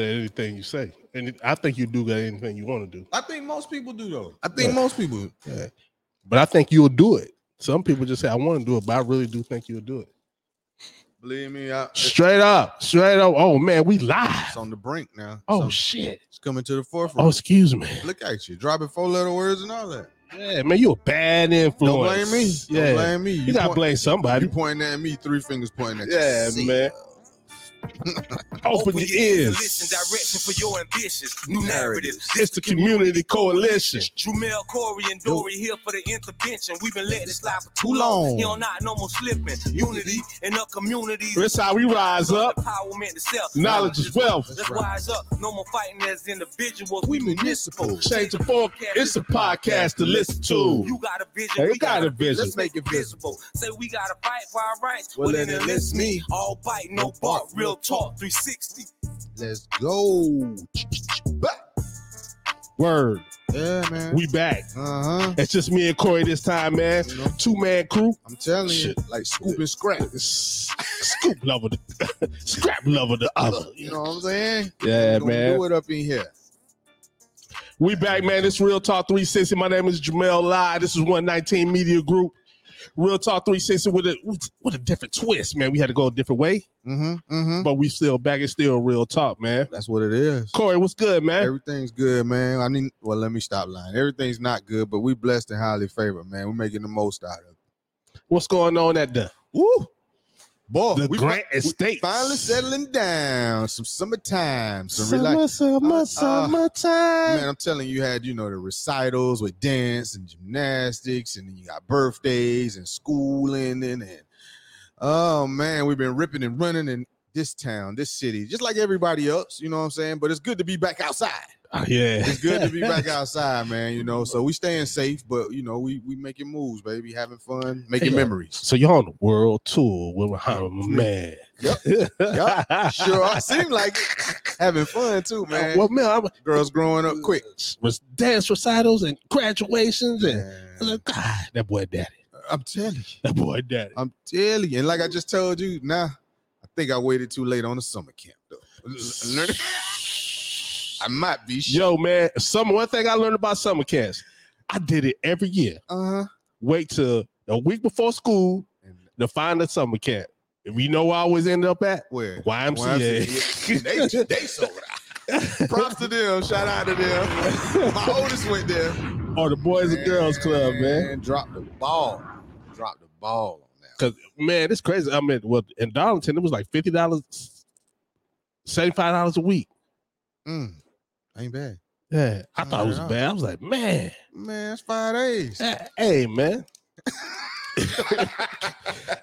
anything you say, and I think you do got anything you want to do. I think most people do though. I think Yeah. most people. Yeah. But I think you'll do it. Some people just say I want to do it, but I really do think you'll do it. Believe me, I, Straight up, straight up. Oh man, we live. it's on the brink now. Oh So shit. it's coming to the forefront. Oh, excuse me. Look at you, dropping four letter words and all that. Yeah, man, you a bad influence. Don't blame me. Yeah, Don't blame me. you gotta point- blame somebody. You pointing at me, three fingers pointing at Yeah, you. See man. Open your ears. Listen, direction for your ambitions. New narratives. It's the community coalition. Jumel, Corey, and Dory here for the intervention. We've been letting it slide for too long. long. You know, not no more slipping. Unity in the community. That's how we rise up. Empowerment itself. Knowledge is wealth. Let's rise up. No more fighting as individuals. We municipal. Change the forecast. It's a podcast to listen to. You got a vision. We got a vision. Let's make it visible. Say we got to fight for our rights. Well, then enlist me. me. All bite, no bark. Real talk. 360. Let's go. Word. Yeah, man. We back. Uh huh. It's just me and Corey this time, man. You know, Two man crew. I'm telling you, Shit. like scoop and scrap. Scoop lover, the scrap lover, the other. You know what I'm saying? Yeah, man. Do it up in here. We back, man. This Real Talk 360. My name is Jamel Lai. This is 119 Media Group. Real Talk 360 with a with a different twist, man. We had to go a different way, Mm-hmm. Mm-hmm. but we still back. It's still real talk, man. That's what it is. Corey, what's good, man? Everything's good, man. I mean, well, let me stop lying. Everything's not good, but we blessed and highly favored, man. We're making the most out of it. What's going on at the Woo! Boy, the we Grant we Estate? finally settling down. Some summertime, some Summer, relax. summer, Uh, uh, summertime. Man, I'm telling you, you had you know the recitals with dance and gymnastics, and then you got birthdays and schooling and and oh man, we've been ripping and running in this town, this city, just like everybody else. You know what I'm saying? But it's good to be back outside. Oh, yeah, It's good to be back outside, man. You know, so we staying safe, but you know, we we making moves, baby, having fun, making memories. So y'all on the world tour with Muhammad, man. Yep. Yup. Sure, I seem like it. having fun too, man. Well, man, I'm Girls growing up quick. was dance recitals and graduations, and like, God, that boy daddy, I'm telling you. that boy daddy. I'm telling you, and like I just told you, now I think I waited too late on the summer camp though. I might be. Yo, man, some one thing I learned about summer camps, I did it every year. Uh huh. Wait till a week before school to find a summer camp. If you know where I always end up at, Where? YMCA. they they sold out. Props to them. Shout out to them. My oldest went there. or the Boys and Girls Club, man. Drop the ball. Drop the ball on that. Cause man, it's crazy. I mean, well, in Darlington, it was like fifty dollars, seventy-five dollars a week. Mm, ain't bad. Yeah, I thought it was bad. I was like, man, Man, it's five days. hey, man.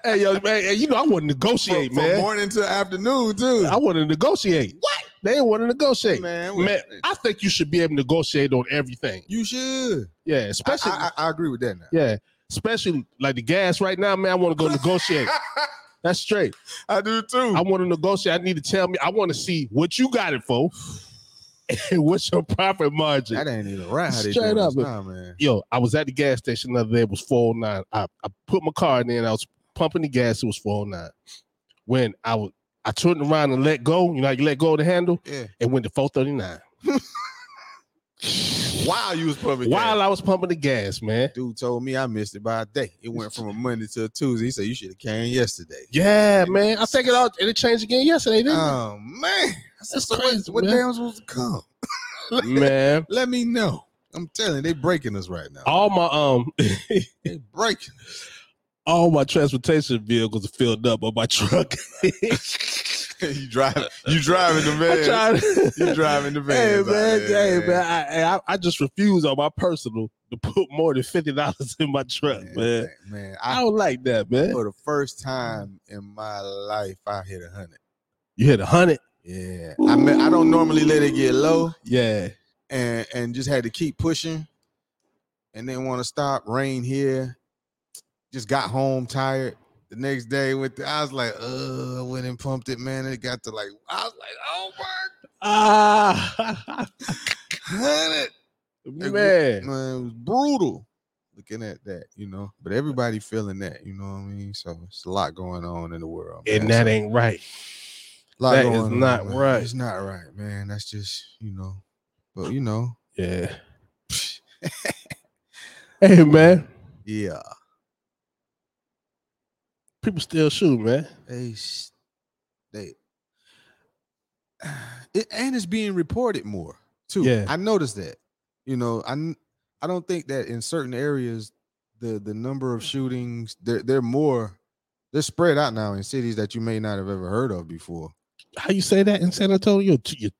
hey, yo, man, hey, you know I want to negotiate, from, from man. morning to afternoon too. I want to negotiate. What? They want to negotiate. man, Man, I think you should be able to negotiate on everything. you should. Yeah, especially I, I, I agree with that now. yeah, especially like the gas right now, man. I want to go negotiate. That's straight. I do too. I want to negotiate. I need to tell me. I want to see what you got it for, and what's your profit margin. that ain't even right. Straight up, now, man. Yo, I was at the gas station the other day. It was four oh nine. I, I put my car in there and I was pumping the gas. It was four oh nine. When I was, I turned around and let go. You know, how you let go of the handle. Yeah. It went to four thirty nine. While you was pumping While gas. I was pumping the gas, man. dude told me I missed it by a day. It went from a Monday to a Tuesday. He said you should have came yesterday. Yeah, man. I think it all and it changed again yesterday, didn't Oh man, I said, That's so crazy, What, man. day am supposed to come? it? Man. Let me know. I'm telling you, they breaking us right now. All my um They breaking. all my transportation vehicles are filled up on my truck. you driving. You driving the van. You driving the van. Hey man, hey man, I, I I just refuse on my personal to put more than fifty dollars in my truck, man. man, man, I I don't like that, man. for the first time in my life, I hit a hundred. You hit a hundred, Yeah, I mean, I don't normally let it get low, yeah. and and just had to keep pushing, and then want to stop. Rain here. Just got home tired. The next day with To, I was like, uh, I went and pumped it, man. And it got to like, I was like, oh my Ah, hundred. man. man, it was brutal looking at that, you know. But everybody feeling that, you know what I mean? So it's a lot going on in the world. And that So, ain't right. a Lot That going is on, not man. right. It's not right, man. That's just you know, but you know, Yeah. hey man, yeah. People still shoot, man. They, they, it, and it's being reported more too. Yeah. I noticed that. You know, I I don't think that in certain areas, the the number of shootings they're they're more, they're spread out now in cities that you may not have ever heard of before. How you say that in San Antonio? You-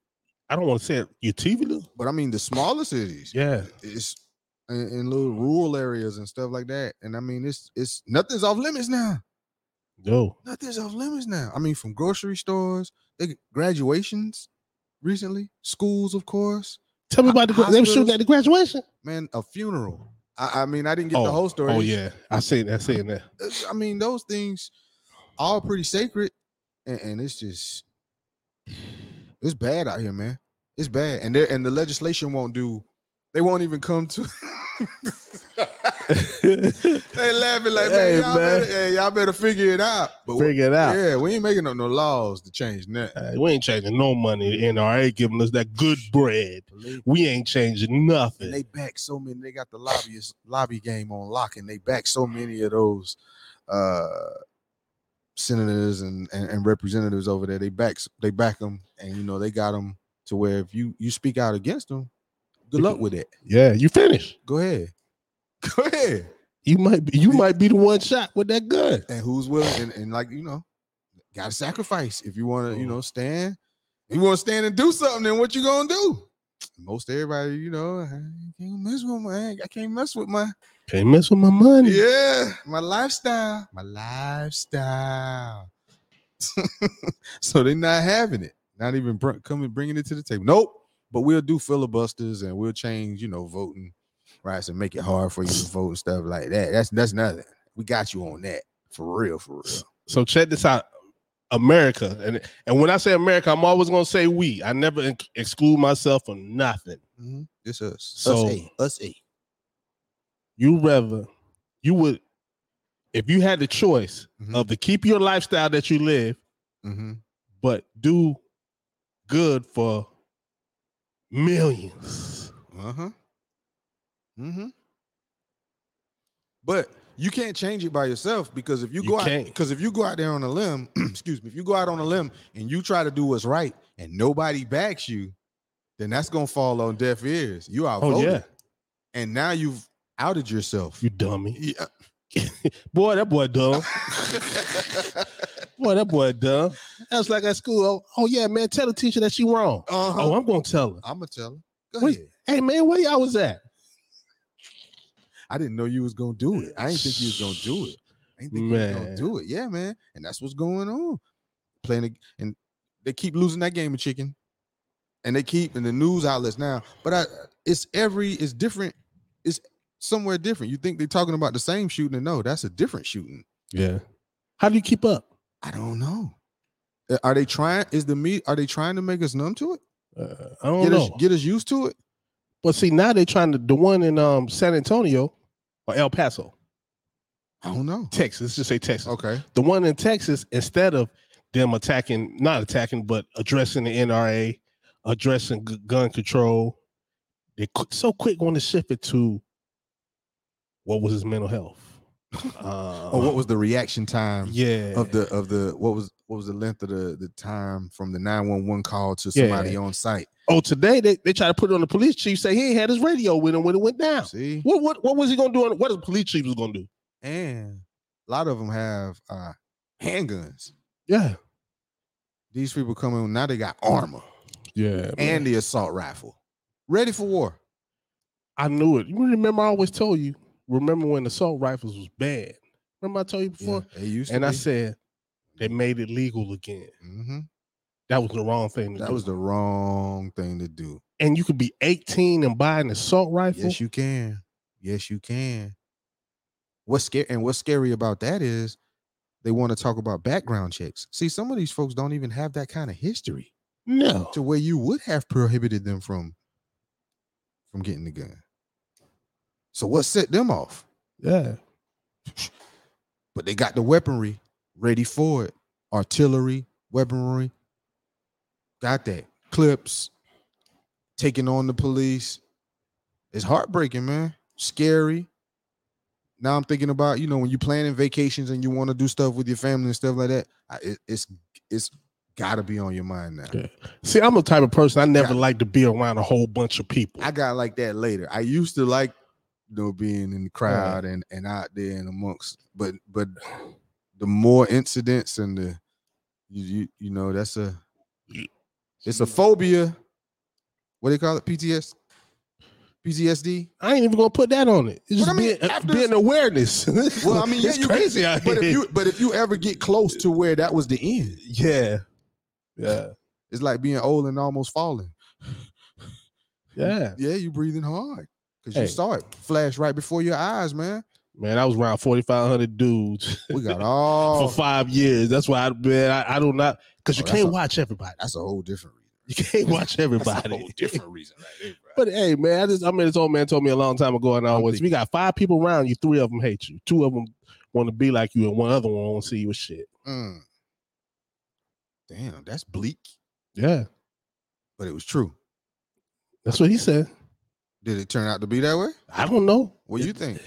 I don't want to say it. Your TV? But I mean, the smaller cities, Yeah. it's in, in little rural areas and stuff like that. And I mean, it's it's nothing's off limits now. Yo. Nothing's off limits now. I mean, from grocery stores, they graduations recently, schools, of course. Tell me about the were shooting at the graduation. Man, a funeral. I, I mean, I didn't get the oh, whole story. Oh yeah, I seen that. Saying that. Uh, I mean, those things all pretty sacred, and, and it's just it's bad out here, man. It's bad, and and the legislation won't do. They won't even come to. they laughing like, man, Hey, y'all, man. Better, hey, y'all better figure it out. But we- Figure it out. yeah, we ain't making up no laws to change that. Uh, we ain't changing no money. The NRA giving us that good bread. We ain't changing nothing. And they back so many. They got the lobbyist lobby game on lock, and they back so many of those uh senators and, and and representatives over there. They back they back them, and you know they got them to where if you you speak out against them, good luck with it. yeah, you finish. Go ahead, go ahead. You might be. You might be the one shot with that gun. And who's willing and, and like you know, got to sacrifice if you want to you mm-hmm. know stand. If you want to stand and do something, then what you gonna do? Most everybody, you know, I can't mess with my. I can't mess with my. Can't mess with my money. Yeah, my lifestyle. My lifestyle. so they're not having it. Not even br- coming bringing it to the table. Nope. But we'll do filibusters and we'll change, you know, voting rights So make it hard for you to vote and stuff like that. That's that's nothing. We got you on that for real, for real. So check this out. America, and and when I say America, I'm always gonna say we. I never ex- exclude myself from nothing. Mhm. It's us. So- us A. Us A. You rather, you would, if you had the choice Mhm. of to keep your lifestyle that you live, Mm-hmm. but do good for millions. Uh-huh. Mm-hmm. But you can't change it by yourself because if you, You go out can't. because if you go out there on a limb, excuse me, if you go out on a limb and you try to do what's right and nobody backs you, then that's gonna fall on deaf ears. You are Oh yeah, and now you've outed yourself. you dummy. Yeah. Boy, that boy dumb. boy, that boy dumb. That's like at school. Oh, oh, yeah, man, tell the teacher that she wrong. Uh-huh. Oh, I'm gonna tell her. I'm gonna tell her. Go Wait. ahead. Hey man, where y'all was at? I didn't know you was gonna do it. I didn't think you was gonna do it. I didn't think you was gonna do it. Yeah, man. And that's what's going on. Playing and they keep losing that game of chicken. And they keep in the news outlets now. But I it's every it's different. It's somewhere different. You think they're talking about the same shooting, and no, that's a different shooting. Yeah. How do you keep up? I don't know. Uh, Are they trying? Is the meat? Are they trying to make us numb to it? Uh, I don't Get know. us get us used to it? but see, now they're trying to the one in um San Antonio or El Paso, I don't know. Texas. Let's just say Texas. Okay. The one in Texas, instead of them attacking, not attacking, but addressing the NRA, addressing gu- gun control, they're qu- so quick going to shift it to what was his mental health. Uh, Oh, what was the reaction time? yeah of the of the what was what was the length of the the time from the 911 call to somebody Yeah. on site Oh, today they, they try to put it on the police chief. Say he ain't had his radio with him when it went down. see What what what was he gonna do? on- What the police chief was gonna do? and a lot of them have uh handguns Yeah, these people coming now they got armor yeah. and the assault rifle ready for war I knew it. You remember I always told you. Remember when assault rifles was bad? Remember I told you before? yeah, they used to and I said they made it legal again. Mhm. That was the wrong thing to that do. was the wrong thing to do and you could be 18 and buy an assault rifle. yes you can yes you can what's scary and what's scary about that is they want to talk about background checks see some of these folks don't even have that kind of history no. to where you would have prohibited them from from getting the gun. So what set them off? Yeah. But they got the weaponry ready for it. Artillery, weaponry, got that clips, taking on the police. It's heartbreaking, man. Scary. Now I'm thinking about you know when you're planning vacations and you want to do stuff with your family and stuff like that. I, it, it's it's got to be on your mind now. Yeah. See, I'm the type of person I never like to be around a whole bunch of people. I got like that later. I used to like you know being in the crowd and and out there and amongst, but but the more incidents and the you you, you know that's a it's a phobia. What do they call it? PTS, PTSD. I ain't even gonna put that on it. It's just I mean, being, uh, after- being awareness. Well, I mean, yeah, it's you crazy out But if you but if you ever get close to where that was the end, yeah, yeah, it's like being old and almost falling. yeah, Yeah, you breathing hard because Hey. you saw it flash right before your eyes, man. Man. I was around 4,500 dudes We got all for five years. That's why I man, I, I do not because you Oh, can't a- watch everybody. That's a whole different reason. You can't watch That's a everybody. whole different reason, right there, bro. But hey, man, I just I mean, this old man told me a long time ago, and I always we got five people around you, three of them hate you, two of them want to be like you, and one other one want to see you as shit. Mm. Damn, that's bleak, Yeah, but it was true. that's what he said. Did it turn out to be that way? I don't know. What do you think?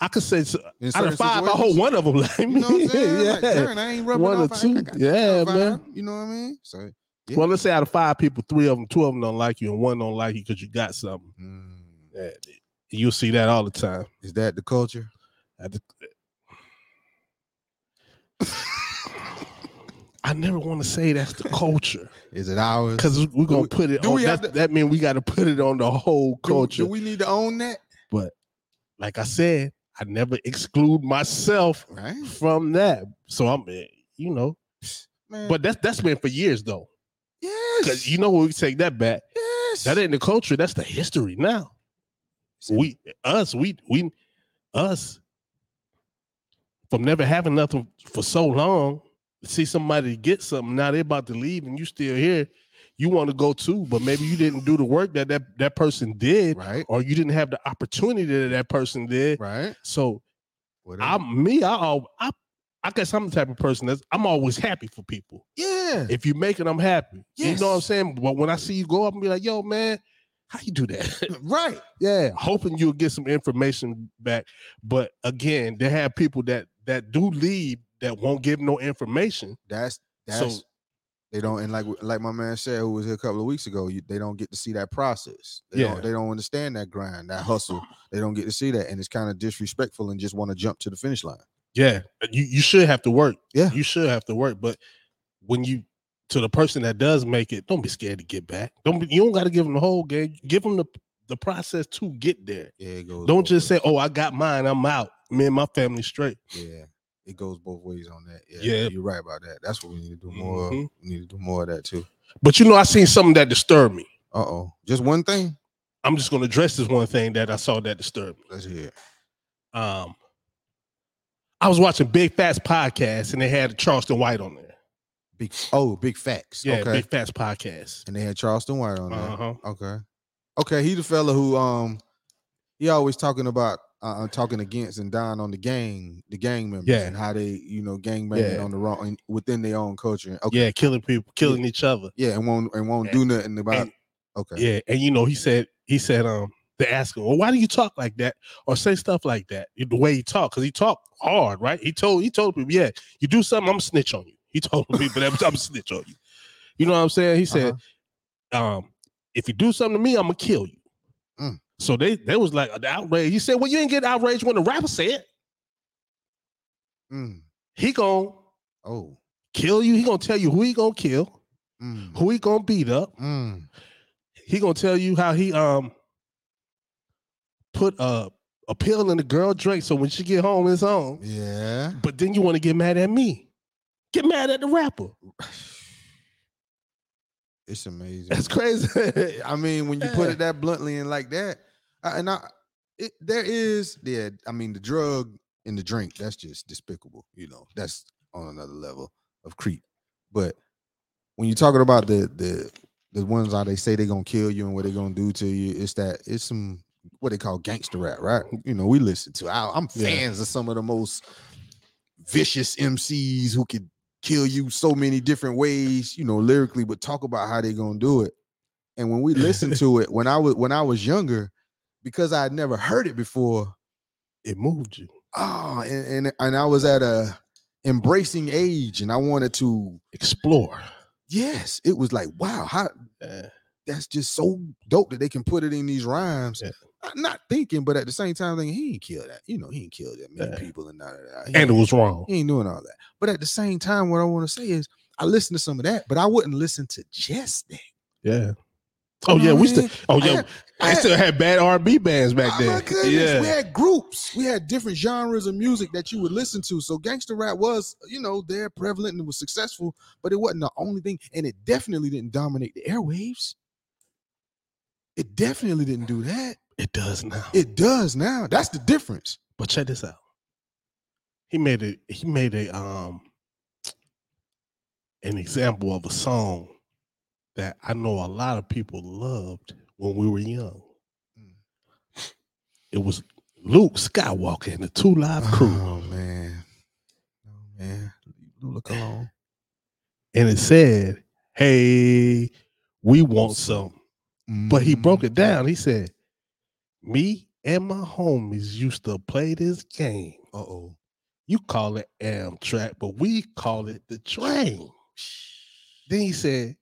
I could say so- out of five, I hold one of them like. You know what I'm saying? yeah. Like, darn, I ain't rubbing One or off. I two. Yeah, I'm man. You know what I mean? So, yeah. Well, let's say out of five people, three of them, two of them don't like you, and one don't like you because you got something. Mm. Yeah, you'll see that all the time. is that the culture? I never want to say that's the culture Is it ours? because we're gonna put it do on. we have That, to- that means we got to put it on the whole Do- culture. Do, we need to own that? but like I said, I never exclude myself Right, from that. So I'm, eh, you know, man. but that's that's been for years though. yes, Because you know we take that back. yes. That ain't the culture. That's the history now. We us we we us from never having nothing for so long. See somebody get something now they're about to leave and you still here. You want to go too, but maybe you didn't do the work that that, that person did, right, or you didn't have the opportunity that that person did. right. So Whatever. I'm me. I I I guess I'm the type of person that's I'm always happy for people. yeah, If you make it, I'm happy. You know what I'm saying? But when I see you go up and be like, yo, man, how you do that? right. yeah. Hoping you'll get some information back. But again, they have people that that do leave that won't give no information. That's that's So- they don't and like like my man said who was here a couple of weeks ago, you, they don't get to see that process. They Yeah. don't they don't understand that grind, that hustle. They don't get to see that, and it's kind of disrespectful and just want to jump to the finish line. Yeah. You you should have to work. Yeah. You should have to work. But when you to the person that does make it, don't be scared to get back. Don't be, you don't got to give them the whole game. Give them the the process to get there. Yeah, it goes. Don't just ways. say, "Oh, I got mine. I'm out. Me and my family straight." Yeah, it goes both ways on that. Yeah, Yeah. you're right about that. That's what we need to do more. Mhm. We need to do more of that too. But you know, I seen something that disturbed me. Uh oh, just one thing. I'm just going to address this one thing that I saw that disturbed me. Let's hear. It. Um, I was watching Big Fats podcast and they had Charleston White on there. Big oh, big facts. Yeah, okay. Big Fats podcast. and they had Charleston White on there. Uh-huh. Okay. Okay, he the fella who um he always talking about uh, uh, talking against and dying on the gang, the gang members, Yeah. and how they, you know, gang banging Yeah. on the wrong in- within their own culture. Okay, Yeah, killing people, killing each other. yeah, and won't and won't And- do nothing about. and- okay, Yeah, and you know, he said, he said, um, they ask him, well, why do you talk like that or say stuff like that? The way he talked, because he talked hard, right? He told he told people, yeah, you do something, I'm snitch on you. He told people that I'm snitch on you. You know what I'm saying? He said, Uh-huh. um, if you do something to me, I'm gonna kill you. Mm. So they they was like the outrage. He said, Well, you ain't get outraged when the rapper said Mm. he gonna Oh. kill you. He gonna tell you who he gonna kill, Mm. who he gonna beat up. Mm. He gonna tell you how he um put a a pill in the girl drink so when she get home it's on. Yeah. But then you want to get mad at me. Get mad at the rapper. It's amazing. That's crazy. I mean, when you put it that bluntly and like that, and I, it, there is, yeah. I mean, the drug and the drink, that's just despicable. You know, that's on another level of creep. But when you're talking about the the the ones how they say they're gonna kill you and what they're gonna do to you, it's that it's some what they call gangster rap, right? You know, we listen to. I, I'm Yeah. fans of some of the most vicious MCs who could kill you so many different ways, you know, lyrically, but talk about how they're gonna do it. And when we listen to it, when I was when I was younger, because I had never heard it before, It moved you. oh, and and, and I was at a embracing age, and I wanted to, Explore. yes, it was like, wow, how Yeah. that's just so dope that they can put it in these rhymes. Yeah. Not- thinking, but at the same time, thinking he ain't killed that. You know, he ain't killed that many Yeah. people and none of that. He And it was wrong. he ain't doing all that. But at the same time, what I want to say is, I listen to some of that, but I wouldn't listen to just that. Yeah. Oh You yeah, we still. Oh I yeah, had- I they still had bad R and B bands back Oh then. my goodness, yeah. we had groups, we had different genres of music that you would listen to. So gangster rap was, you know, there prevalent and it was successful, but it wasn't the only thing, and it definitely didn't dominate the airwaves. It definitely didn't do that. it does now. It does now. That's the difference. But check this out. He made it. He made a um an example of a song that I know a lot of people loved when we were young. Mm. It was Luke Skywalker and the Two Live Crew, Oh man, oh man, Lula Cologne. and it said, "Hey, we want some." But he broke it down. He said, "Me and my homies used to play this game. Uh oh. You call it Amtrak, but we call it the train." Then he said,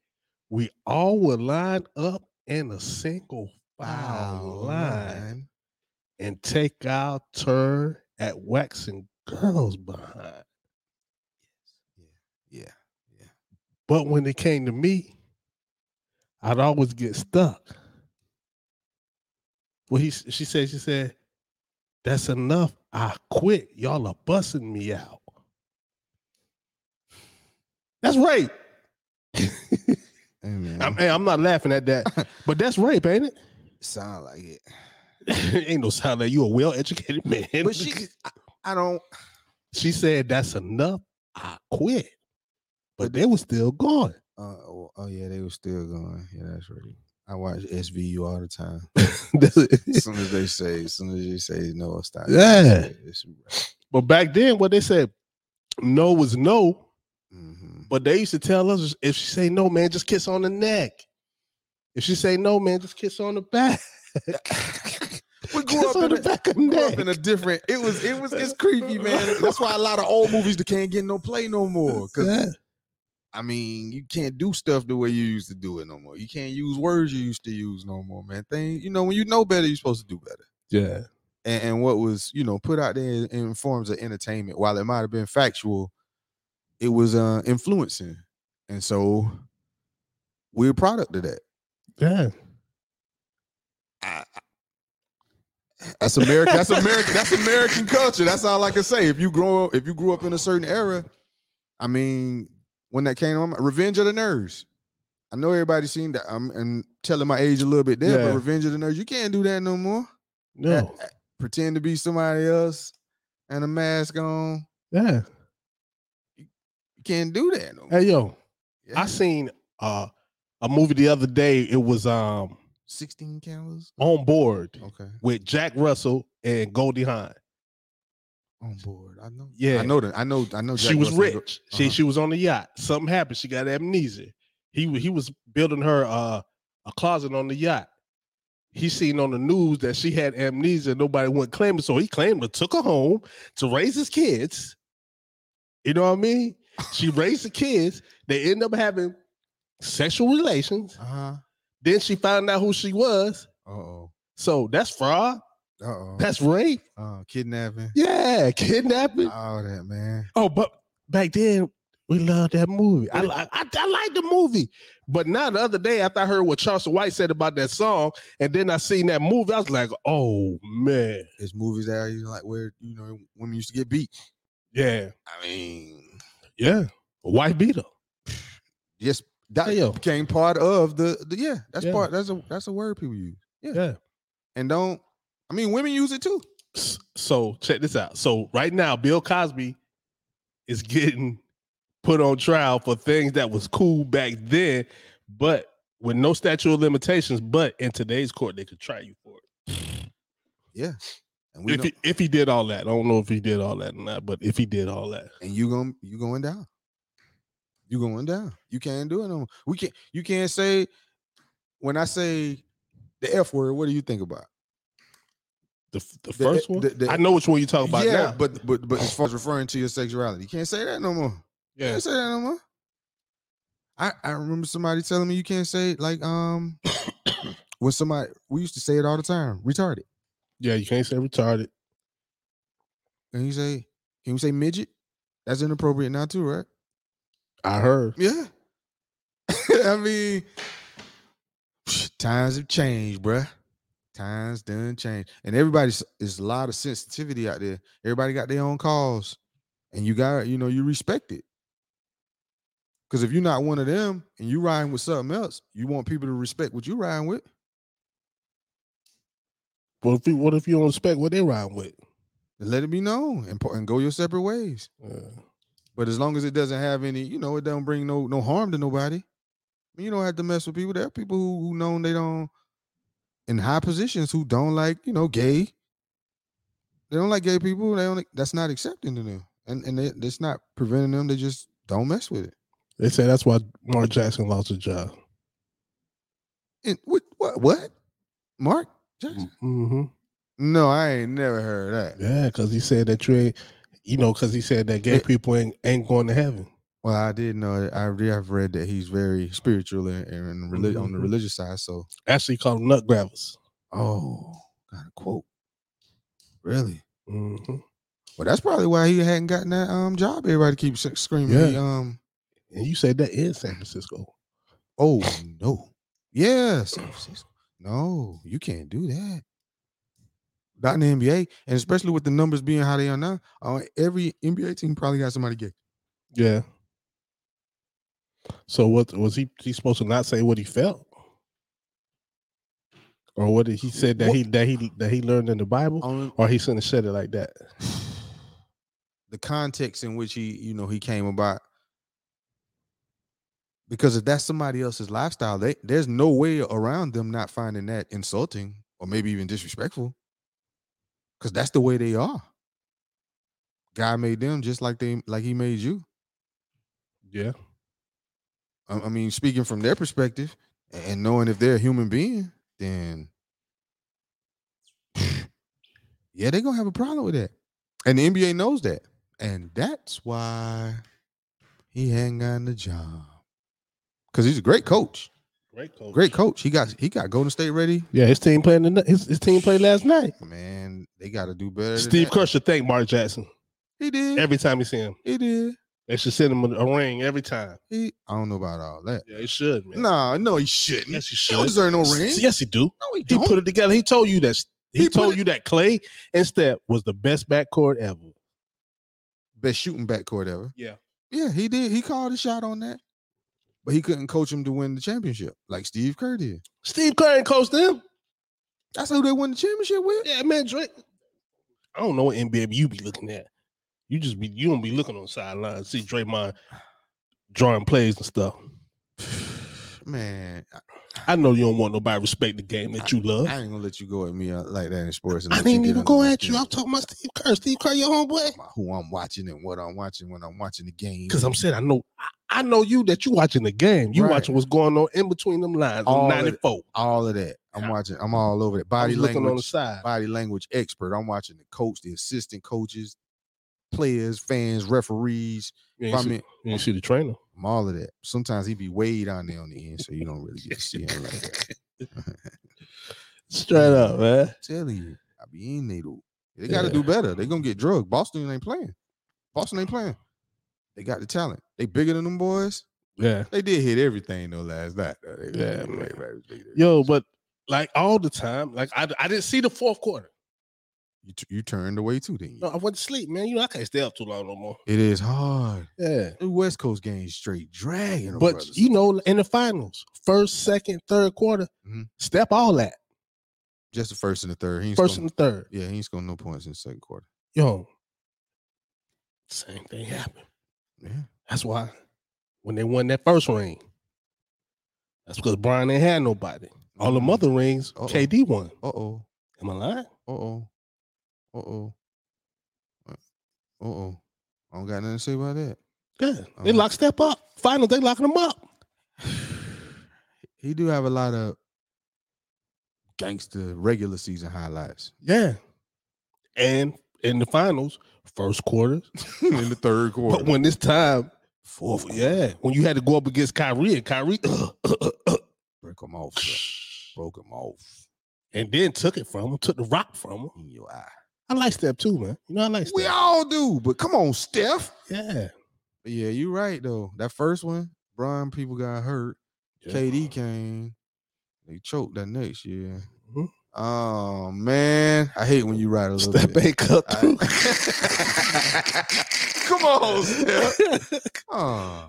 "We all would line up in a single file oh, line and take our turn at waxing girls behind. Yeah. Yeah. But when it came to me, I'd always get stuck. Well, he she said, she said, that's enough. I quit. Y'all are busting me out. That's rape. I'm, hey, I'm not laughing at that, but that's rape, ain't it? sound like it. ain't no sound like you a well-educated man. But she, I, I don't. she said, that's enough. I quit. But they were still going. Uh, oh, oh, yeah, they were still going. Yeah, that's right. I watch SVU all the time. As soon as they say, as soon as you say no, stop. Yeah. It's, but back then, what they said, no was no. But they used to tell us if she say no, man, just kiss on the neck. If she say no, man, just kiss on the back. We grew up in the a, back of the grew up in a different. It was it was it's creepy, man. That's why a lot of old movies that can't get no play no more. Cause Yeah. I mean, you can't do stuff the way you used to do it no more. You can't use words you used to use no more, man. Thing, you know, when you know better, you're supposed to do better. Yeah. And, and what was, you know, put out there in, in forms of entertainment, while it might have been factual, it was uh influencing. And so we're a product of that. Yeah. That's American. That's American. That's American culture. That's all I can say. If you grow up, if you grew up in a certain era, I mean, when that came on, Revenge of the Nerds. I know everybody's seen that. I'm and telling my age a little bit there, Yeah. but Revenge of the Nerds, you can't do that no more. No. Uh, Pretend to be somebody else and a mask on. Yeah. Can't do that no. Hey yo, Yeah. I seen uh a movie the other day. It was um 16 cameras. on board Okay. with Jack Russell and Goldie Hawn. On board. I know. Yeah. I know that. I know. I know. she was Russell rich. She Uh-huh. she was on the yacht. Something happened. She got amnesia. He he was building her uh, a closet on the yacht. He seen on the news that she had amnesia. Nobody went claiming, so he claimed her, took her home to raise his kids. You know what I mean? She raised the kids. They end up having sexual relations. Uh-huh. Then she found out who she was. Uh-oh. So that's fraud. Uh-oh. That's rape. Uh, kidnapping. Yeah, kidnapping. All that, man. Oh, but back then we loved that movie. I, I, I, I like the movie. But now the other day, after I heard what Charleston White said about that song, and then I seen that movie, I was like, oh man, It's movies that are you know, like where you know women used to get beat. yeah, I mean, yeah, a white beater. just that Hey, became part of the, the yeah. That's Yeah. part. That's a that's a word people use. Yeah. Yeah. And don't. I mean, women use it too. So check this out. So right now, Bill Cosby is getting put on trial for things that was cool back then, but with no statute of limitations. But in today's court, they could try you for it. Yeah. And if know, he, if he did all that, I don't know if he did all that or not, but if he did all that, and you going you going down. You going down. You can't do it no more. We can't. You can't say when I say the F word. What do you think about? The, the The- first one. the- I know which one you're talking about yeah, now. but but but as far as referring to your sexuality, you can't say that no more. You yeah, can't say that no more. I I remember somebody telling me you can't say like um when somebody we used to say it all the time retarded. Yeah, you can't say retarded. Can you say can you say midget? That's inappropriate now too, right? I heard. Yeah. I mean, times have changed, bruh. Times done changed. And everybody's there's a lot of sensitivity out there. Everybody got their own cause. And you got, you know, you respect it. Because if you're not one of them and you riding with something else, you want people to respect what you're riding with. What if you, what if you don't respect what they ride with? Let it be known and, and go your separate ways. Uh, But as long as it doesn't have any, you know, it don't bring no no harm to nobody. You don't have to mess with people. There are people who, who know they don't in high positions who don't like, you know, gay. They don't like gay people. They don't. That's not accepting to them, and and they, that's not preventing them. They just don't mess with it. they say that's why Mark Jackson lost his job. And what what what? Mark Jackson? hmm No, I ain't never heard that. Yeah, because he said that you ain't, you know, because he said that gay It- people ain't, ain't going to heaven. Well, I did know that. I have read that he's very spiritual and, and relig- on the Mhm. religious side. So, Actually, called them nut grabbers. oh, got a quote. Really? hmm Well, that's probably why he hadn't gotten that um job. Everybody keeps screaming. Yeah. he, um. And you said that in San Francisco. Oh no. Yeah. San Francisco. No, you can't do that. Not in the NBA, and especially with the numbers being how they are now, uh, every NBA team probably got somebody gay. Yeah. So what was he? He supposed to not say what he felt, or what did he said that What- he that he that he learned in the Bible, On or he shouldn't have said it like that. the context in which he, you know, he came about. Because if that's somebody else's lifestyle, they, there's no way around them not finding that insulting or maybe even disrespectful. Because that's the way they are. God made them just like they like he made you. Yeah. I, I mean, speaking from their perspective and knowing if they're a human being, then yeah, they're gonna have a problem with that. And the NBA knows that. And that's why he hadn't gotten the job. Because he's a great coach. Great coach. Great coach. He got he got Golden State ready. Yeah, his team playing. The, his his team played last night. Man, they gotta do better. Steve that. Kerr should thank Mark Jackson He did. every time he see him. he did. They should send him a, a ring every time. He I don't know about all that. Yeah, he should. Man. No, no, he shouldn't. yes, he He don't should. deserve no ring. Yes, he do. No, he He don't. put it together. He told you that. He, He told it- you that Clay and Steph was the best backcourt ever. Best shooting backcourt ever. Yeah. Yeah, he did. He called a shot on that. But he couldn't coach him to win the championship like Steve Kerr did. Steve Kerr ain't coached them. That's who they won the championship with. Yeah, man, Drake. I don't know what NBA you be looking at. You just be you don't be looking on sidelines. sideline, see Draymond drawing plays and stuff. Man, I, I know you don't want nobody to respect the game that you love. I ain't gonna let you go at me uh, like that in sports. and I didn't even go at you. I'm talking about Steve Kerr. Steve Kerr, your homeboy. who I'm watching and what I'm watching when I'm watching the game. Because I'm saying I know I, I know you that you watching the game. You Right. watching what's going on in between them lines All on of it. 94. all of that. I'm watching. I'm all over it. Body looking on the side. body language expert. I'm watching the coach, the assistant coaches, players, fans, referees. You I ain't, see, mean, you ain't see the trainer. I'm all of that. Sometimes he be way down there on the end, so you don't really get to see him like that. Straight up, man. telling you, I be in they do. They got to do better. They gonna get drugged. Boston ain't playing. Boston ain't playing. They got the talent. They bigger than them boys. Yeah. They did hit everything though last night. though. They- Yeah, they- man. everybody was Yo, but like all the time, like I, I didn't see the fourth quarter. you, t- you turned away too. Then No, I went to sleep, man. You know, I can't stay up too long no more. it is hard. Yeah. The West Coast games straight dragging. But brothers. you know, in the finals, first, second, third quarter, Mhm. step all that. just the first and the third. He First scoring- and third. yeah, he ain't scoring no points in the second quarter. Yo, same thing happened. Yeah, That's why when they won that first ring, that's because Brian ain't had nobody. All the Mhm. other rings, Uh-oh. KD won. Uh oh. Am I lying? Uh oh. Uh oh. Uh oh. I don't got nothing to say about that. Yeah, they Uh-huh. lock step up. Finals, they locking them up. He do have a lot of gangster regular season highlights Yeah, and in the finals, first quarter. in the third quarter. But when it's time, Fourth yeah, when you had to go up against Kyrie and Kyrie, break him off, broke him off and then took it from him, took the rock from him. in your eye. I like Steph too, man. You know, I like Steph. We all do, but come on, Steph. yeah. Yeah, you're right though. That first one, Brian people got hurt. Yeah. KD came. They choked that next year. Mhm. Oh man, I hate when you ride a little Step bit. ain't cut through. Come on, Steph. Oh,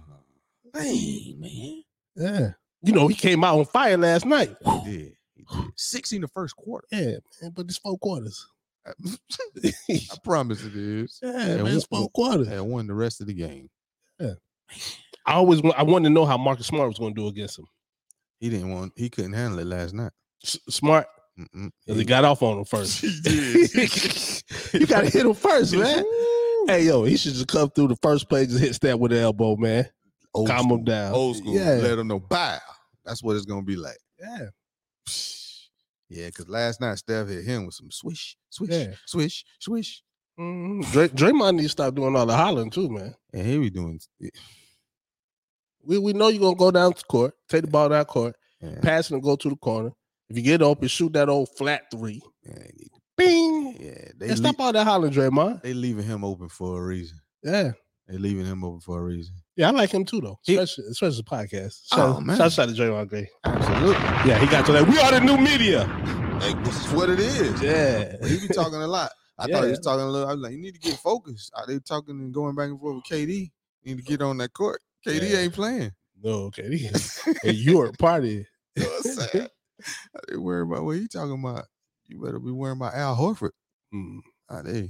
hey man. yeah. You know, he came out on fire last night. He did. He did. Six in the first quarter. Yeah, man, but it's four quarters. I promise it is. Yeah, And man, it's four quarters. And won the rest of the game. Yeah. I always wa- I wanted to know how Marcus Smart was going to do against him. He didn't want. He couldn't handle it last night. S- Smart, Mm-mm. 'cause he got off on him first. You got to hit him first, man. Hey, yo, he should just come through the first play, just hit Steph with the elbow, man. Old Calm school. him down. Old school. Yeah. Let him know. Bow. That's what it's gonna be like. Yeah. Yeah, because last night Steph hit him with some swish, swish, Yeah. swish, swish, Mm-hmm. Dray- Draymond needs to stop doing all the hollering too, man. and he be doing. We we know you're gonna go down to court, take the ball down court, Yeah, pass it and go to the corner. If you get open, shoot that old flat three. yeah, need- Bing. yeah, they And stop all that hollering, Draymond. they leaving him open for a reason. Yeah. They leaving him open for a reason. Yeah, I like him too, though. He- Especially, especially the podcast. Oh, Shout, man. shout, out to Draymond Gray. Absolutely. Yeah, he got to that. We are the new media. Hey, this is what it is. Yeah. He be talking a lot. I thought he was talking a little. I was like, you need to get focused. Are they talking and going back and forth with KD? You need to get on that court. KD Yeah. ain't playing. No, KD. and you were a party. You know saying? they worry about what he talking about. You better be worrying about Al Horford. Mm. Ah, they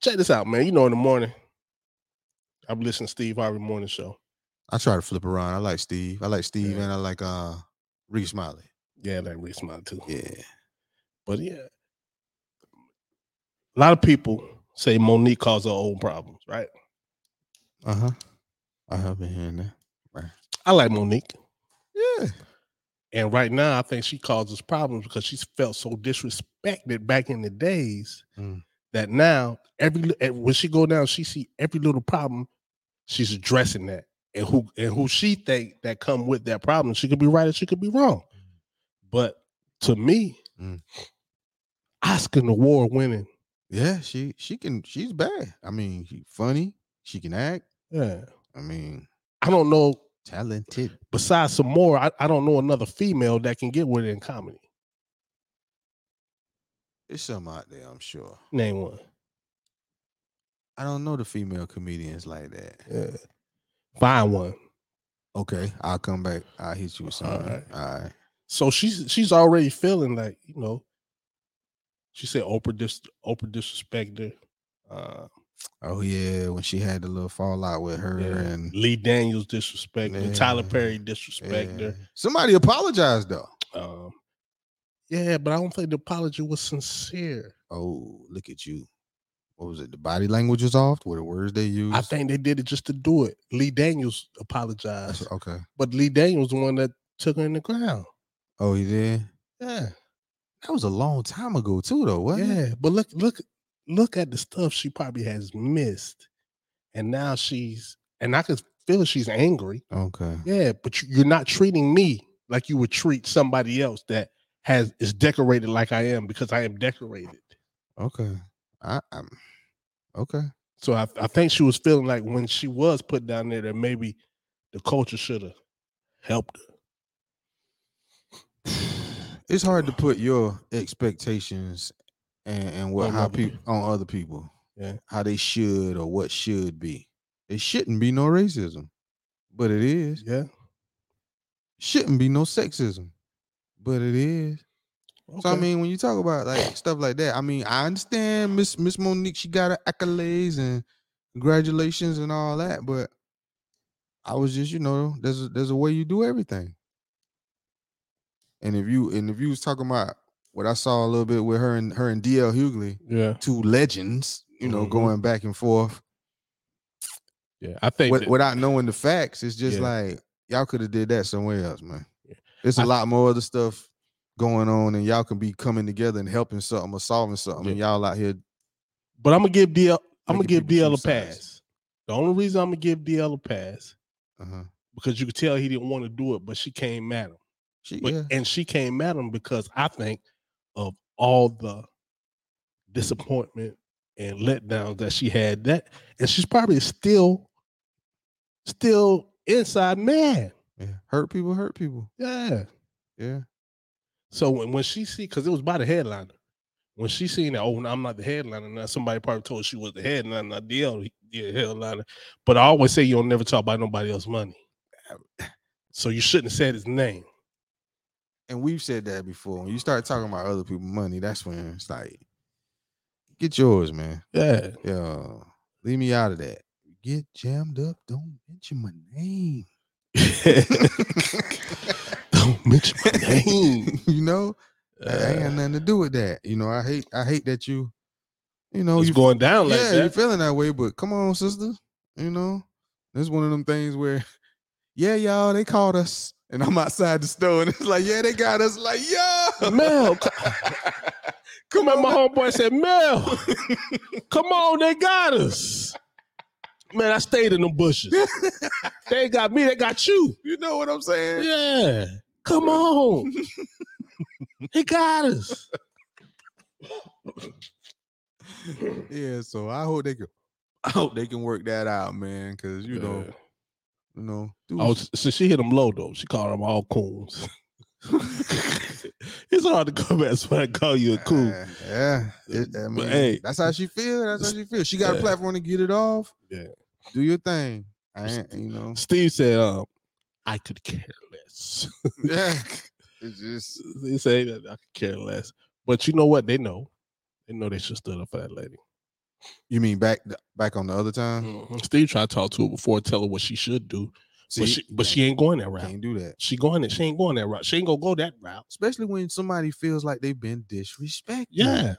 Check this out, man. You know, in the morning, I'm listening to Steve Harvey morning show. I try to flip around. I like Steve. I like Steve Yeah. and I like uh Rickey Smiley. Yeah, I like Rick Smiley too. Yeah. But yeah, a lot of people say Mo'Nique caused her own problems, right? Uh-huh. I have been hearing that. I like Mo'Nique. Yeah. And right now, I think she causes problems because she's felt so disrespected back in the days Mm. that now every eh, when she go down, she see every little problem, she's addressing that, and who and who she think that come with that problem. She could be right or she could be wrong. But to me, Mm. Oscar award winning, Yeah, she she can she's bad. I mean, she funny, she can act. yeah. I mean, I don't know. Talented. Besides some more, I, I don't know another female that can get with it in comedy. There's some out there, I'm sure. Name one. I don't know the female comedians like that. Yeah. Find one. Okay, I'll come back. I'll hit you with something. Alright. All right. So she's she's already feeling like you know. She said Oprah dis Oprah disrespected her. Uh, Oh yeah, when she had the little fallout with her yeah. and Lee Daniels disrespected her. Tyler Perry disrespected Yeah. Somebody apologized though. Um, yeah, but I don't think the apology was sincere. Oh, look at you. What was it? The body language was off. What the words they used? I think they did it just to do it. Lee Daniels That's- apologized, okay. but Lee Daniels the one that took her in the ground. Oh, he did. Yeah, That was a long time ago too, though. Wasn't it? yeah. But look, look, look at the stuff she probably has missed, and now she's and I could feel she's angry. Okay. Yeah, but you- you're not treating me like you would treat somebody else that has is decorated like I am because I am decorated. Okay. I, I'm okay. So I, I think she was feeling like when she was put down there that maybe the culture should have helped her. It's hard to put your expectations and, and what On how people on other people. Yeah. How they should or what should be. It shouldn't be no racism, but it is. Yeah. Shouldn't be no sexism, but it is. So I mean, when you talk about like stuff like that, I mean, I understand Miss Miss Mo'Nique, she got her accolades and congratulations and all that, but I was just, you know, there's a, there's a way you do everything. And if you and if you was talking about what I saw a little bit with her and her and DL Hughley, yeah. two legends, you know, Mhm. going back and forth. Yeah, I think that- without knowing the facts, it's just Yeah. like y'all could have did that somewhere else, man. Yeah. There's a I- lot more other stuff going on, and y'all can be coming together and helping something or solving something. And y'all out here, But I'm gonna give DL. I'm gonna give DL a pass. The only reason I'm gonna give DL a pass uh-huh. because you could tell he didn't want to do it, but she came at him. she, But, yeah, And she came at him because I think of all the mm. disappointment and letdowns that she had. That and she's probably still, still inside mad. yeah, hurt people, hurt people. Yeah. Yeah, So when, when she see, because it was by the headliner, when she seen that, oh, no, I'm not the headliner. Now somebody probably told she was the headliner, not DL, the headliner. But I always say you don't never talk about nobody else's money. Um, so you shouldn't have said his name. And we've said that before. When you start talking about other people's money, that's when it's like, get yours, man. Yeah. Yeah, leave me out of that. Get jammed up. Don't mention my name. don't mention my name. you know, I ain't got Uh, nothing to do with that. You know, I hate I hate that you, you know, it's you going down like yeah, you're feeling that way, but come on, sister. You know, it's one of them things where, yeah, y'all, they called us, and I'm outside the store, and it's like, yeah, they got us, like, yo, Mel, come on, my homeboy said, Mel, come on, they got us. Man, I stayed in the bushes. they got me, they got you. you know what I'm saying? Yeah. Come on. he got us. Yeah, so I hope they can, I hope they can work that out, man, because you know, Yeah. You know, dude, Oh, so she hit him low though. She called him all coons. it's hard to come back when I call you a coon. Uh, yeah, it- I But hey. that's how she feel. That's how she feel. She got a platform to get it off. Yeah. do your thing. I ain't, you know. Steve said, um, I could care less. Yeah, it's just he said that I could care less. But you know what? They know. They know they should stood up for that lady. You mean back back on the other time. Mhm. Steve tried to talk to her before, tell her what she should do. but she but she ain't going that route. can't do that. She going that she ain't going that route. She ain't gonna go that route. Especially when somebody feels like they've been disrespected. Yeah.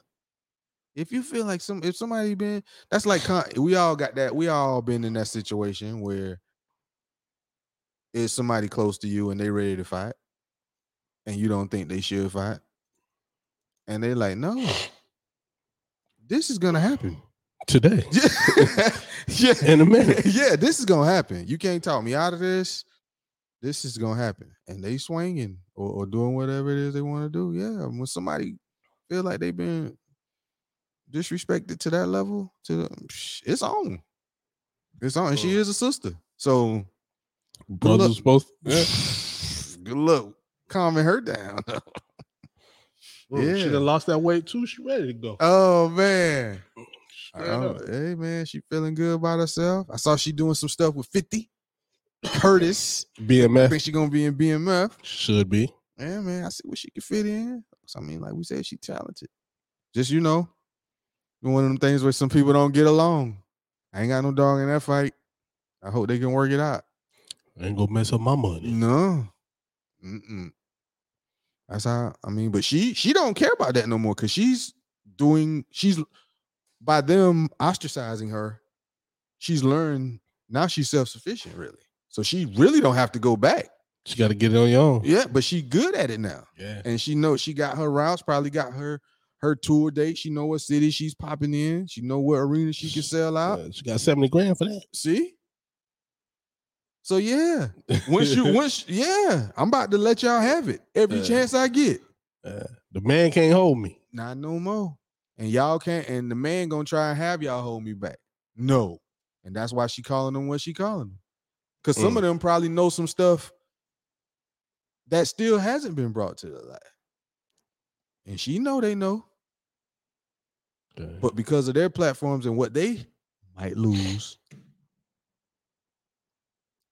If you feel like some if somebody been that's like we all got that we all been in that situation where it's somebody close to you and they ready to fight and you don't think they should fight. And they like, no, this is gonna happen. Today. yeah, In a minute. yeah, this is gonna happen. You can't talk me out of this. This is gonna happen, and they swinging or, or doing whatever it is they want to do. Yeah, when somebody feel like they've been disrespected to that level, to it's on. It's on, and she is a sister. So Brothers supposed yeah. good luck calming her down. Yeah. She done lost that weight too. She ready to go. oh man. Oh, hey man, she feeling good about herself. I saw she doing some stuff with 50. Curtis. BMF. I think she gonna be in BMF. should be. Yeah, man. I see what she can fit in. I mean, like we said, she talented. Just you know, one of them things where some people don't get along. I ain't got no dog in that fight. I hope they can work it out. I ain't gonna mess up my money. No. Mm-mm. That's how I mean, but she she don't care about that no more because she's doing she's by them ostracizing her, she's learned now she's self-sufficient, really. So she really don't have to go back. She got to get it on your own. Yeah, but she good at it now. Yeah. And she knows she got her routes, probably got her her tour date. She know what city she's popping in. She know what arena she can sell out. Uh, she got 70 grand for that. See? So yeah, once you once yeah, I'm about to let y'all have it every Yeah. chance I get. Uh, the man can't hold me. Not no more. And y'all can't. And the man gonna try and have y'all hold me back. No, and that's why she calling them what she calling them. Cause some Mm. of them probably know some stuff that still hasn't been brought to the light. And she know they know, but because of their platforms and what they might lose,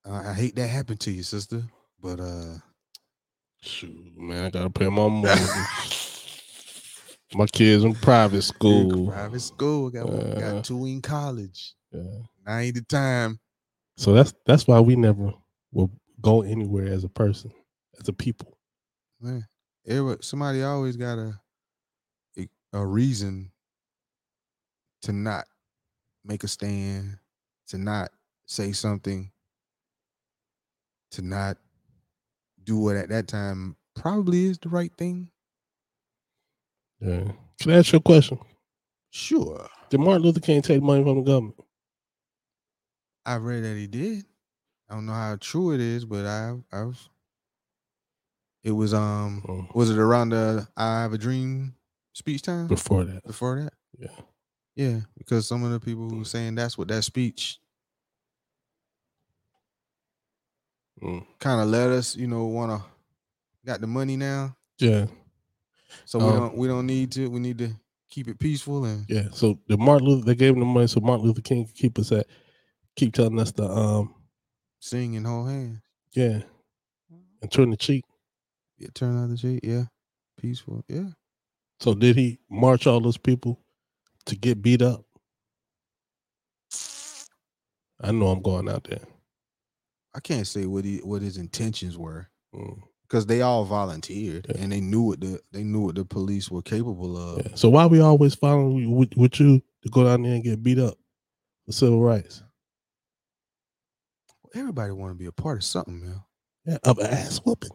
I I hate that happened to you, sister. But uh, Shoot, man, I gotta pay my mortgage. my kids in private school. private school, got Uh, got two in college. Yeah. Now ain't the time. So that's that's why we never will go anywhere as a person, as a people. Man, every, somebody always got a a reason to not make a stand, to not say something to not do what at that time probably is the right thing. Yeah. Can I ask you a question? Sure. Did Martin Luther King take money from the government? I read that he did. I don't know how true it is, but I I was it was um Oh, was it around the I have a dream speech time before that. before that? Yeah. Yeah, because some of the people who were saying that's what that speech Mm. kind of let us, you know, want to got the money now, Yeah. So we Um, don't we don't need to. We need to keep it peaceful and Yeah. So the Martin Luther they gave him the money so Martin Luther King could keep us at keep telling us to um sing and hold hands. yeah and turn the cheek. Yeah, turn out the cheek. Yeah, peaceful. Yeah, So did he march all those people to get beat up? I know I'm going out there. I can't say what he what his intentions were Mm, because they all volunteered Yeah. and they knew what the they knew what the police were capable of. yeah. So why we always following with, with you to go down there and get beat up for civil rights? Everybody want to be a part of something, man. Yeah, of an ass whooping.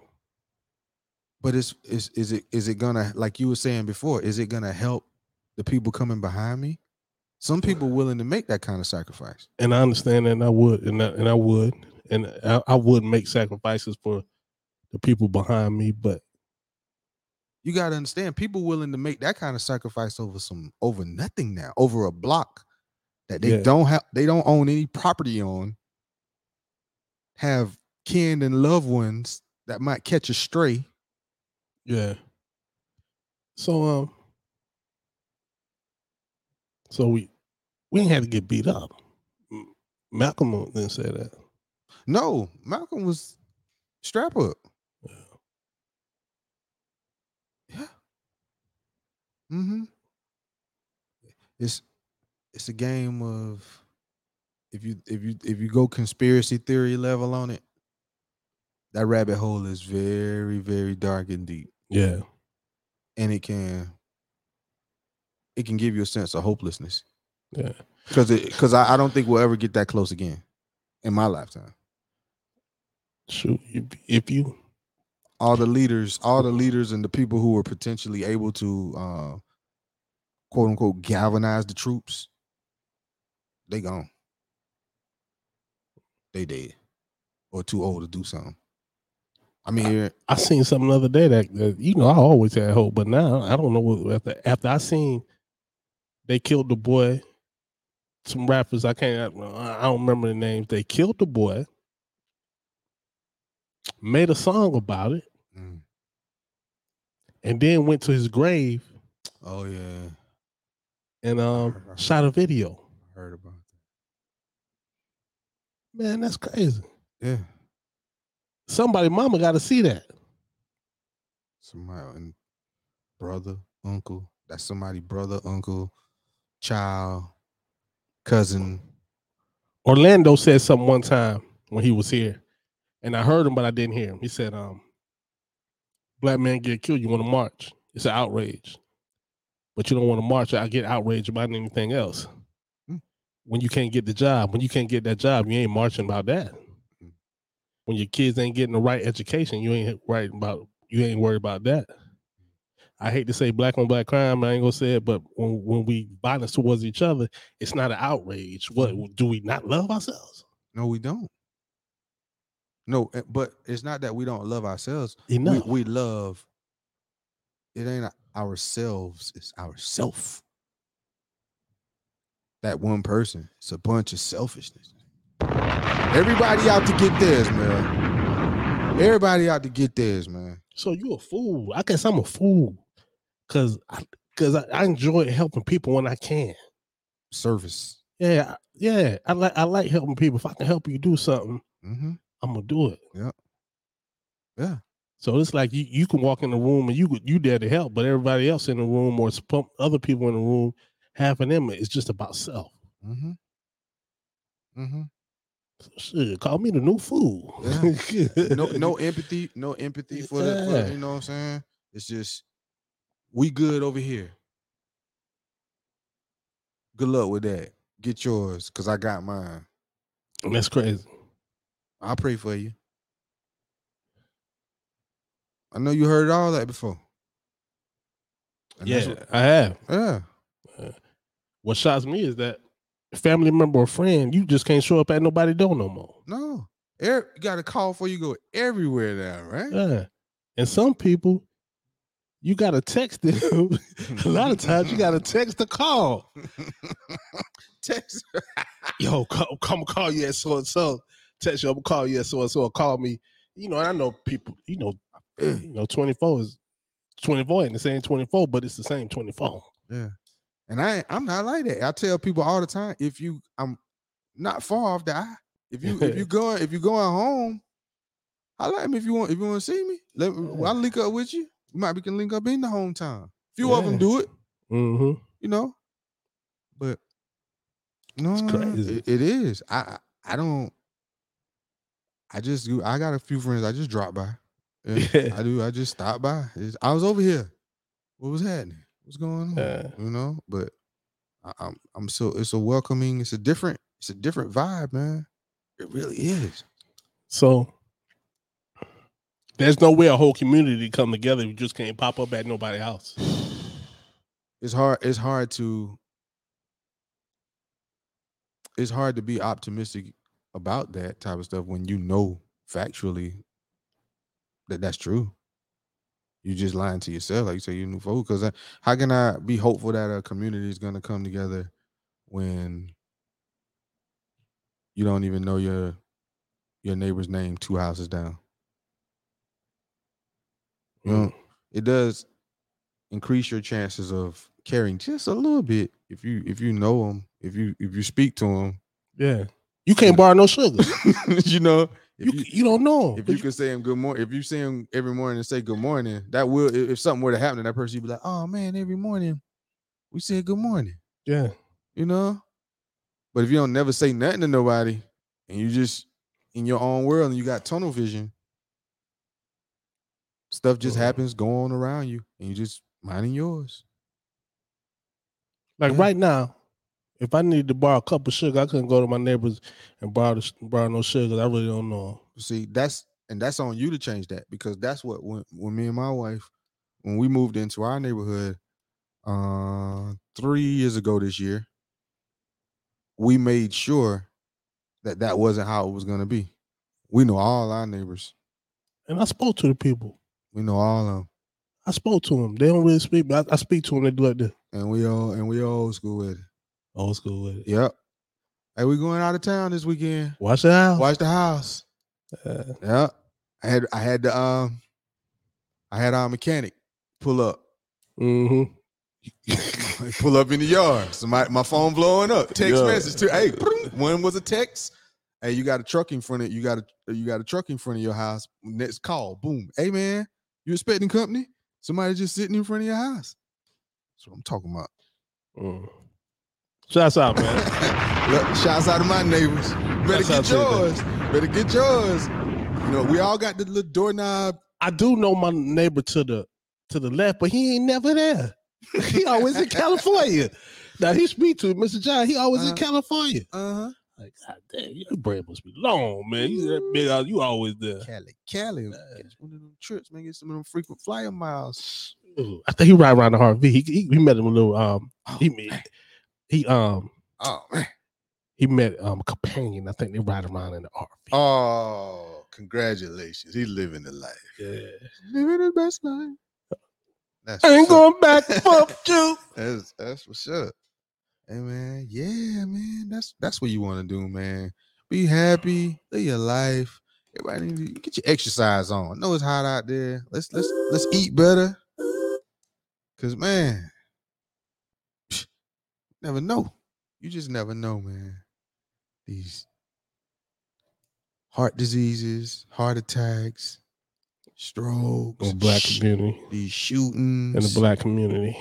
But it's is is it is it gonna like you were saying before? Is it gonna help the people coming behind me? Some people willing to make that kind of sacrifice. And I understand that, and I would, and I, and I would, and I, I would make sacrifices for the people behind me. But You got to understand, people willing to make that kind of sacrifice over some over nothing now, over a block that they Yeah. don't have, they don't own any property on, have kin and loved ones that might catch a stray. yeah. So um, so we we ain't had to get beat up. Malcolm didn't say that. No, Malcolm was strap up. Mm-hmm. It's it's a game of if you if you if you go conspiracy theory level on it, that rabbit hole is very, very dark and deep. Yeah, And it can it can give you a sense of hopelessness. yeah. Because it because I, I don't think we'll ever get that close again in my lifetime. Shoot, if, if you all the leaders, all the leaders and the people who were potentially able to uh quote unquote galvanize the troops, they gone. They dead. Or too old to do something. I mean, here- I seen something the other day that, that you know I always had hope, but now I don't know what after after I seen they killed the boy. Some rappers I can't I I don't remember the names. They killed the boy, made a song about it. And then went to his grave oh yeah, and um heard- I heard shot a video. I heard about that. Man, that's crazy. Yeah, Somebody mama got to see that. somebody and brother, uncle. That's somebody brother, uncle, child, cousin. Orlando said something one time when he was here, and I heard him, but I didn't hear him. He said, um, black man get killed, you want to march. It's an outrage. But you don't want to march. I get outraged about anything else. Hmm. When you can't get the job, when you can't get that job, you ain't marching about that. Hmm. When your kids ain't getting the right education, you ain't right about you ain't worried about that. I hate to say black on black crime, I ain't gonna say it, but when when we violence towards each other, it's not an outrage. What do we not love ourselves? No, we don't. No, eh, but it's not that we don't love ourselves. Enough. We, we love. It ain't ourselves. It's ourself. That one person. It's a bunch of selfishness. Everybody out to get theirs, man. Everybody out to get theirs, man. So you a fool. I guess I'm a fool. Cause I cause I, I enjoy helping people when I can. Service. Yeah, yeah. I like I like helping people. If I can help you do something, Mm-hmm. I'm gonna do it. Yeah. Yeah. So it's like you, you can walk in the room and you you there to help, but everybody else in the room or other people in the room, half of them is just about self. Mm-hmm. Mm-hmm. So shit, call me the new fool. no no empathy, no empathy for the for, you know what I'm saying? It's just we good over here. Good luck with that. Get yours, cause I got mine. That's crazy. I'll pray for you. I know you heard all that before. And yeah, what- I have. yeah. What shocks me is that family member or friend, you just can't show up at nobody door no more. No. Er- you got to call before you go everywhere now, right? Yeah. And some people, you gotta text them. a lot of times you gotta text the call. Text. Yo, come, come call you at so and so. Text you, I'm gonna call you so and so. Call me. You know, and I know people. You know, you know, 24 is 24 and the same 24, but it's the same 24. Yeah. And I I'm not like that. I tell people all the time, if you I'm not far off the eye. If you if you going if you going home, holla at me if you want if you want to see me. Let me Yeah. I'll link up with you. We might we can link up in the hometown. Few of them do it, Mm-hmm. you know. But no, It's no, no, crazy. it- it is. I I I don't. I just do- I got a few friends. I just drop by. Yeah. I do. I just stop by. It's- I was over here. What was happening? What's going on? Yeah. You know, but I, I'm I'm so it's a welcoming. It's a different. It's a different vibe, man. It really is. So there's no way a whole community come together. You just can't pop up at nobody's house. It's hard. It's hard to. It's hard to be optimistic about that type of stuff when you know factually that that's true. You just lying to yourself, like you say, you new folk. Because uh, how can I be hopeful that a community is going to come together when you don't even know your your neighbor's name two houses down? You mm. know, it does increase your chances of caring just a little bit if you if you know them, if you if you speak to them, Yeah. You can't borrow no sugar. you know. You, you, you don't know. if you can say him good morning, if you see him every morning and say good morning, that will if, if something were to happen to that person, you'd be like, oh man, every morning we say good morning, yeah. you know. But if you don't never say nothing to nobody and you just in your own world and you got tunnel vision, stuff just Mhm. happens going around you and you just minding yours. Like Yeah. right now, if I needed to borrow a cup of sugar, I couldn't go to my neighbors and borrow the, borrow no sugar. I really don't know. See, that's and that's on you to change that because that's what when when me and my wife when we moved into our neighborhood uh three years ago this year, we made sure that that wasn't how it was gonna be. We know all our neighbors. And I spoke to the people. We know all of them, I spoke to them. They don't really speak, but I, I speak to them. They do like this. and we all and we old school with it. Old school with it. Yep. Hey, we going out of town this weekend. Watch it out. Watch the house. Uh, Yeah. I had I had the um I had our mechanic pull up. hmm pull up in the yard. Somebody, my phone blowing up. Text Yeah. message too. Hey, one was a text. Hey, you got a truck in front of you. Got a you got a truck in front of your house. Next call, boom. Hey man, you expecting company? Somebody just sitting in front of your house. That's what I'm talking about. Mm. Shouts out, man. Look, shouts out to my neighbors. Better Shouts get yours. Better get yours. You know, we all got the little doorknob. I do know my neighbor to the to the left, but he ain't never there. he always in California. Now he speak to Mr. John. He always in Uh-huh. California. Uh-huh. Like, God damn, your brain must be long, man. You that big out. You always there. Cali, Cali. Catch one of them trips, man. Get some of them frequent flyer miles. Ooh, I think he ride around the RV. He, he we met him a little. Um, he met he um Oh man. he met um a companion. I think they ride around in the RV. Oh, congratulations. He's living the life. yeah. Living his best life. That's I ain't up. going back. Fuck you. That's that's what's up. Hey man, yeah, man. That's that's what you want to do, man. Be happy, live your life. Everybody need to get your exercise on. I know it's hot out there. Let's let's let's eat better. Cause man, never know. You just never know, man. These heart diseases, heart attacks, strokes, In the black sh- community. these shootings. In the black community.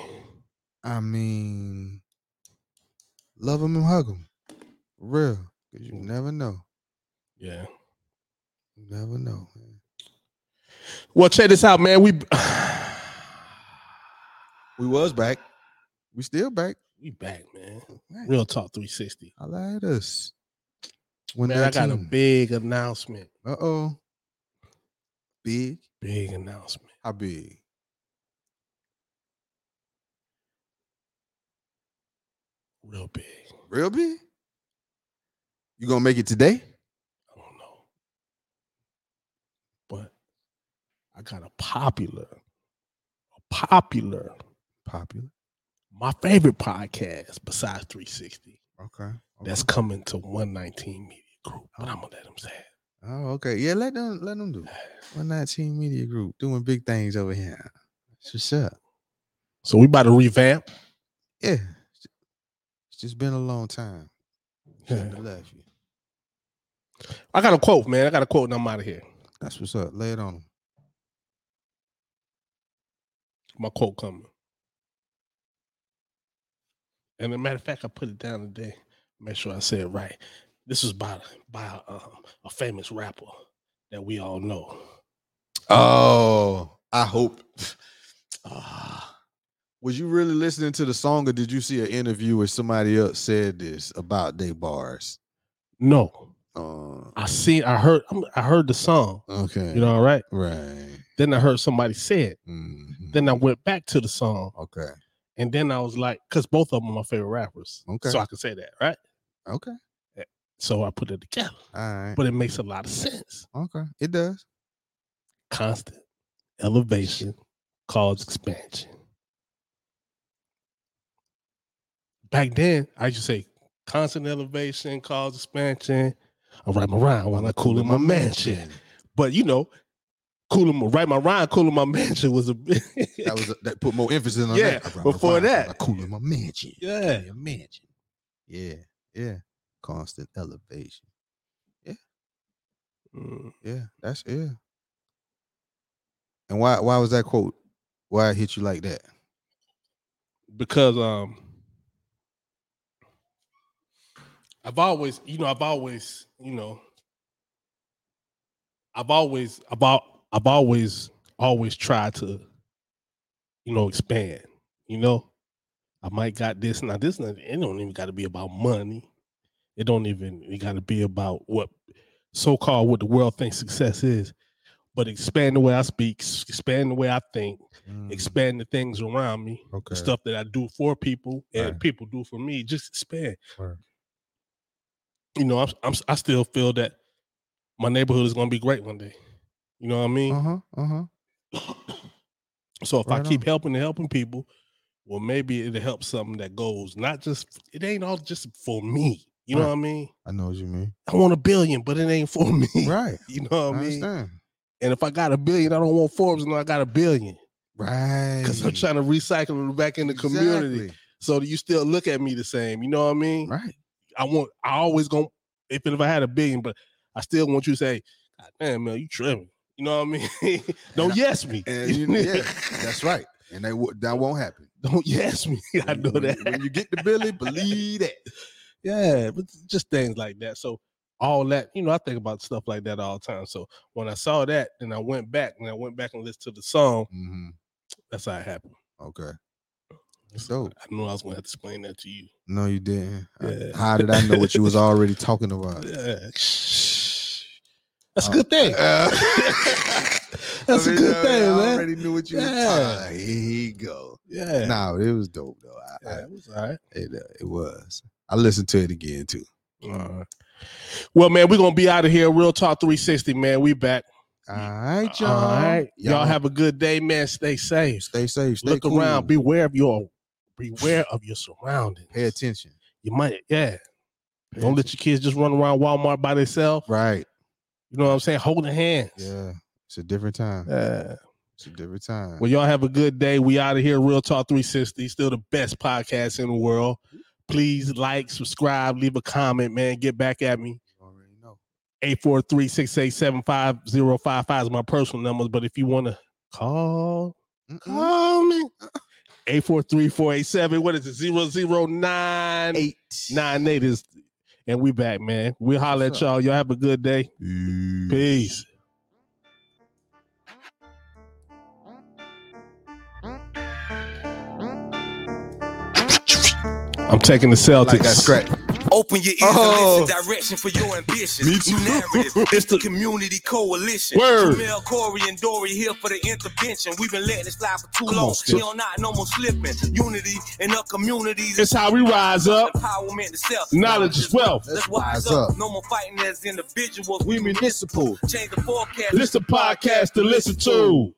I mean, love them and hug them. Real. Because you never know. Yeah. You never know, man. Well, check this out, man. We We was back. We still back. We back, man. Real talk 360. I like us. Man, I got a big announcement. Uh oh. Big. Big announcement. How big? Real big. Real big? You gonna make it today? I don't know. But I got a popular, a popular, Popular. My favorite podcast besides 360 Okay. that's coming to 119 Media Group. But oh. I'm gonna let them say it. Oh, okay. Yeah, let them let them do. it. 119 Media Group doing big things over here. That's what's up. So we about to revamp. Yeah. It's just been a long time. Yeah. left you. I got a quote, man. I got a quote, and I'm out of here. That's what's up. Lay it on them. My quote coming. And a matter of fact, I put it down today. Make sure I say it right. This was by by um, a famous rapper that we all know. Oh, I hope. Ah. was you really listening to the song, or did you see an interview where somebody else said this about their bars? No, Uh, I seen, I heard, I heard the song. okay. You know, all right. right. Then I heard somebody say it. Mhm. Then I went back to the song, okay. And then I was like, because both of them are my favorite rappers, Okay. so I can say that, right? Okay. Eh, so I put it together, All right. but it makes a lot of sense. okay. It does. Constant elevation causes expansion. Back then, I used to say constant elevation causes expansion. I write my rhyme while I cool in my mansion. But you know, cooling my write my Ryan cooling my mansion was a bit. That was that put more emphasis on Yeah, that. I rhyme, I before that. I cool in my mansion. yeah. Your mansion. Yeah. Yeah. Constant elevation. Mm. Yeah. That's yeah. And why why was that quote? Why it hit you like that? because um I've always, you know, I've always, you know, I've always about I've always always tried to, you know, expand. You know, I might got this now. This not- it don't even got to be about money. It don't even it got to be about what so called what the world thinks success is. But expand the way I speak, expand the way I think, Mm, expand the things around me okay. the stuff that I do for people and Right. people do for me. Just expand. Word. You know, I'm, I'm I still feel that my neighborhood is gonna be great one day. You know what I mean? Uh-huh. Uh-huh. so if I keep on. helping and helping people, well, maybe it'll help something that goes not just it ain't all just for me. You know Right. what I mean? I know what you mean. I want a billion, but it ain't for me. Right. You know what I I mean? understand. And if I got a billion, I don't want Forbes, and I got a billion Right. because I'm trying to recycle it back in the community. So you still look at me the same. You know what I mean? Right. I want I always gonna if if I had a billion, but I still want you to say, God damn man, you tripping. You know what I mean? Don't I- yes me. And you, yeah, that's right. And that that won't happen. Don't yes me. I know when, that. When you get the Billy, believe that. yeah, but just things like that. So all that, you know, I think about stuff like that all the time. So when I saw that, then I went back and I went back and listened to the song. hmm That's how it happened. Okay. So. I knew I was gonna have to explain that to you. No, you didn't. I- How did I know what you was already talking about? Yeah. That's a Uh, good thing. Uh, That's I a mean, good I- thing, I man. already knew what you was Yeah. talking. Here you go. Yeah. No, it was dope though. I, yeah, it was all right. it, uh, it was. I listened to it again too. All right. Well, man, we're gonna be out of here. Real Talk 360, man. We back. All right, y'all. All right. Y'all, have a good day, man. Stay safe. stay safe. Stay Look cool. around. Beware of your beware of your surroundings. Pay attention. You might, yeah. Pay Don't let your kids just run around Walmart by themselves. Right. You know what I'm saying? Holding hands. Yeah. It's a different time. Yeah. It's a different time. Well, y'all have a good day. We out of here. Real Talk 360, still the best podcast in the world. Please like, subscribe, leave a comment, man. Get back at me. You already know. 843-687-5055 is my personal numbers. But if you want to call, Mm-mm. call me. 843-487. What is it? 009 Eight. 98 is and we back, man. We'll holler at What's up? y'all. Y'all have a good day. Peace. I'm taking the Celtics. Like that scratch. Open your ears Oh. and listen. Oh. Direction for your ambition. Me too. New narrative. It's the Community coalition. Word. Jamel, Corey, and Dory here for the intervention. We've been letting it slide for too Come long. on, Skip. We don't not no more slipping. Unity in our communities. it's how we rise up. Empowerment itself. Knowledge is wealth. Let's wise up. No more fighting as individuals. We municipal. change the forecast. Listen podcast to listen to.